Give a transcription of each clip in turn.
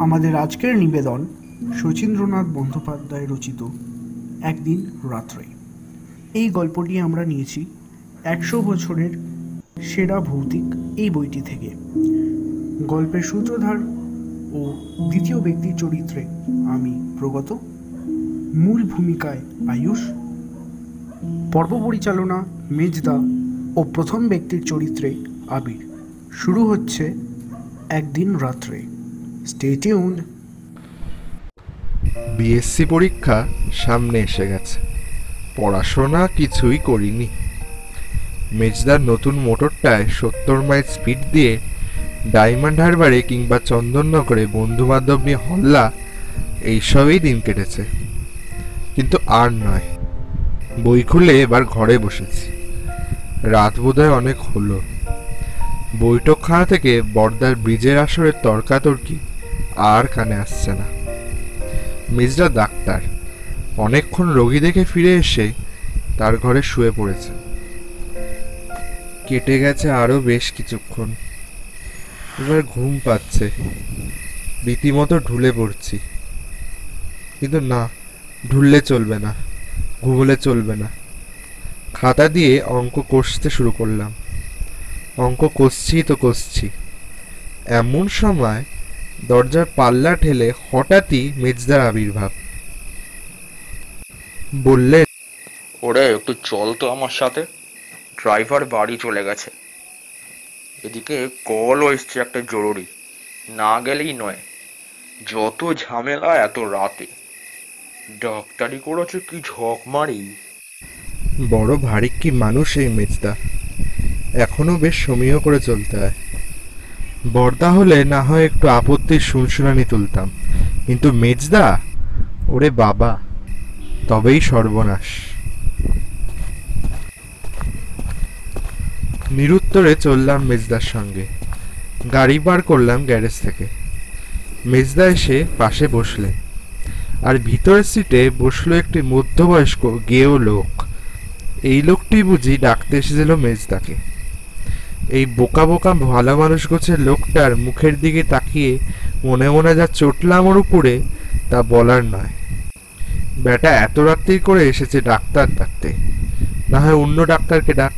আমাদের আজকের নিবেদন শচীন্দ্রনাথ বন্দ্যোপাধ্যায় রচিত একদিন রাত্রে। এই গল্পটি আমরা নিয়েছি একশো বছরের সেরা ভৌতিক এই বইটি থেকে। গল্পের সূত্রধার ও দ্বিতীয় ব্যক্তির চরিত্রে আমি প্রগত। মূল ভূমিকায় আয়ুষ। পর্ব পরিচালনা মেজদা ও প্রথম ব্যক্তির চরিত্রে আবির। শুরু হচ্ছে একদিন রাত্রে। স্টে টিউনড বিএসসি পরীক্ষা সামনে এসে গেছে। পড়াশোনা কিছুই করিনি। মেজদার নতুন মোটরটায় সত্তর মাইল স্পিড দিয়ে ডায়মন্ড হারবারে কিংবা চন্দননগরে বন্ধু বান্ধব নিয়ে হল্লা, এইসবেই দিন কেটেছে। কিন্তু আর নয়। বই খুলে এবার ঘরে বসেছি। রাত বোধহয় অনেক হলো। বৈঠকখানা থেকে বর্দার ব্রিজের আসরের তর্কাতর্কি আর কানে আসছে না। মিজরা ডাক্তার, অনেকক্ষণ রোগী দেখে ফিরে এসে তার ঘরে শুয়ে পড়েছে। কেটে গেছে আরও বেশ কিছুক্ষণ। এবার ঘুম পাচ্ছে। রীতিমতো ঢুলে পড়ছি। কিন্তু না, ঢুললে চলবে না, ঘুমলে চলবে না। খাতা দিয়ে অঙ্ক কষতে শুরু করলাম। অঙ্ক কষছি তো কষছি। এমন সময় দরজার পাল্লা ঠেলে হঠাৎই মেজদার আবির্ভাব। বললে ওরে একটু চল তো আমার সাথে। ড্রাইভার বাড়ি চলে গেছে। এদিকে কলও এসছে একটা জরুরি। না গেলেই নয়। যত ঝামেলা এত রাতে। ডাক্তারি করেছে কি ঝক মারি। বড় ভারী কি মানুষ এই মেজদা। এখনও বেশ সমীহ করে চলতে হয়। বর্দা হলে না হয় একটু আপত্তির শুনশুনানি তুলতাম। কিন্তু মেজদা, ওরে বাবা, তবেই সর্বনাশ। নিরুত্তরে চললাম মেজদার সঙ্গে। গাড়ি বার করলাম গ্যারেজ থেকে। মেজদা এসে পাশে বসলেন। আর ভিতরের সিটে বসল একটি মধ্যবয়স্ক গেও লোক। এই লোকটি বুঝি ডাকতে এসেছিল মেজদাকে। এই বোকা বোকা ভালো মানুষ গোছের লোকটার মুখের দিকে তাকিয়ে মনে মনে যা চটলাম ওর উপরে, তা বলার নয়। বেটা এত রাত্রি করে এসেছে ডাক্তার ডাকতে। না হয় অন্য ডাক্তারকে ডাক।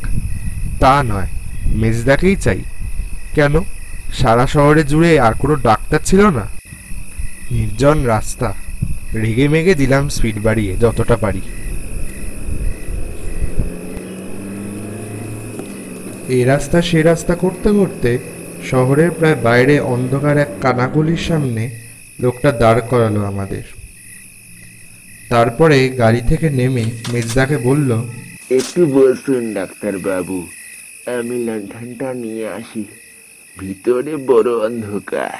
তা নয়, মেজদাকেই চাই। কেন? সারা শহরে জুড়ে আর কোনো ডাক্তার ছিল না? নির্জন রাস্তা। রেগে মেগে দিলাম স্পিড বাড়িয়ে, যতটা পারি। এই রাস্তা সে রাস্তা করতে করতে শহরের প্রায় বাইরে অন্ধকার এক কানাগলির সামনে লোকটা দাঁড় করালো আমাদের। তারপরে গাড়ি থেকে নেমে মির্জাকে বলল একটু বসুন ডাক্তার বাবু। আমি লণ্ঠনটা নিয়ে আসি। ভিতরে বড় অন্ধকার।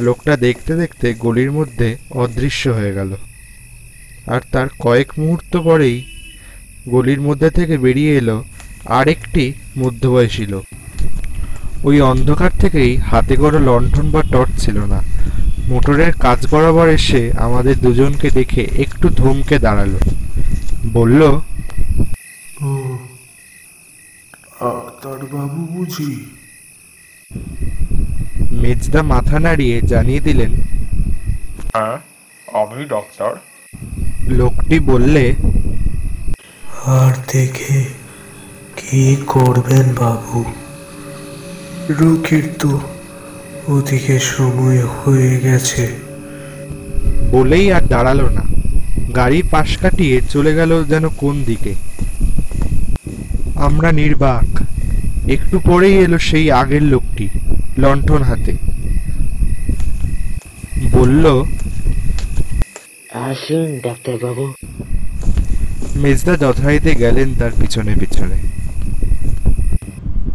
লোকটা দেখতে দেখতে গলির মধ্যে অদৃশ্য হয়ে গেল। আর তার কয়েক মুহূর্ত পরেই গলির মধ্যে থেকে বেরিয়ে এলো আরেকটি মধ্যবয়সী লোক। ওই অন্ধকার থেকেই হাতে করে লণ্ঠন বা টর্চ ছিল না। মোটরের কাজ বরাবর এসে আমাদের দুজনকে দেখে একটু ধমকে দাঁড়াল। বলল বাবু বুঝি? মেজদা মাথা নাড়িয়ে জানিয়ে দিলেন হ্যাঁ আমি ডক্টর লোকটি বললে আর দেখে কি করবেন বাবু? রোগীর তো ওদিকে সময় হয়ে গেছে। বলেই আর দাঁড়াল না। গাড়ি পাশ কাটিয়ে চলে গেল যেন কোন দিকে। আমরা নির্বাক। একটু পরেই এলো সেই আগের লোকটি লণ্ঠন হাতে। বলল আসুন ডাক্তার বাবু মেজদা যথারীতি গেলেন তার পিছনে পিছনে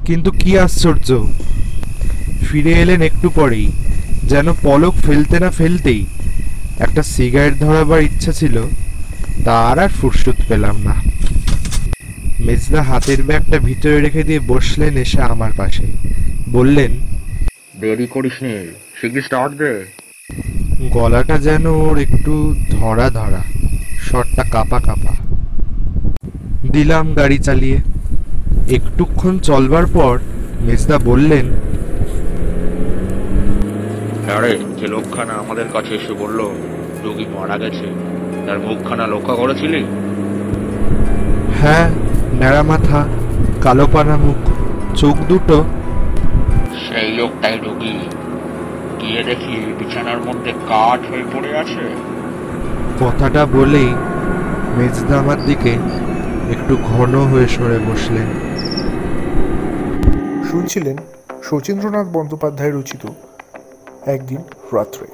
কিন্তু কি আশ্চর্য? ফিরে এলেন একটু পরেই যেন পলক ফেলতে না ফেলতেই একটা সিগারেট ধরাবার ইচ্ছা ছিল তার আর ফুরসুত পেলাম না। মেজদা হাতের ব্যাগটা ভিতরে রেখে দিয়ে বসলেন এসে আমার পাশে। বললেন দেরি করিস নি শিগগির স্টার্ট দে। গলাটা যেন ওর একটু ধরা ধরা শটটা কাপা কাপা। দিলাম গাড়ি চালিয়ে। একটুক্ষণ চলবার পর মেজদা বললেন হ্যাঁ রে যে লোকখানা আমাদের কাছে এসে বলল রোগী মারা গেছে তার মুখখানা লক্ষ্য করেছিলি? হ্যাঁ ন্যাড়া মাথা কালো পানা মুখ চোখ দুটো। সেই লোকটাই রোগী। গিয়ে দেখি বিছানার মধ্যে কাঠ হয়ে পড়ে আছে। কথাটা বলেই মেজদা আমার দিকে একটু ঘন হয়ে সরে বসলেন। শুনছিলেন শচীন্দ্রনাথ বন্দ্যোপাধ্যায় রচিত একদিন রাত্রে।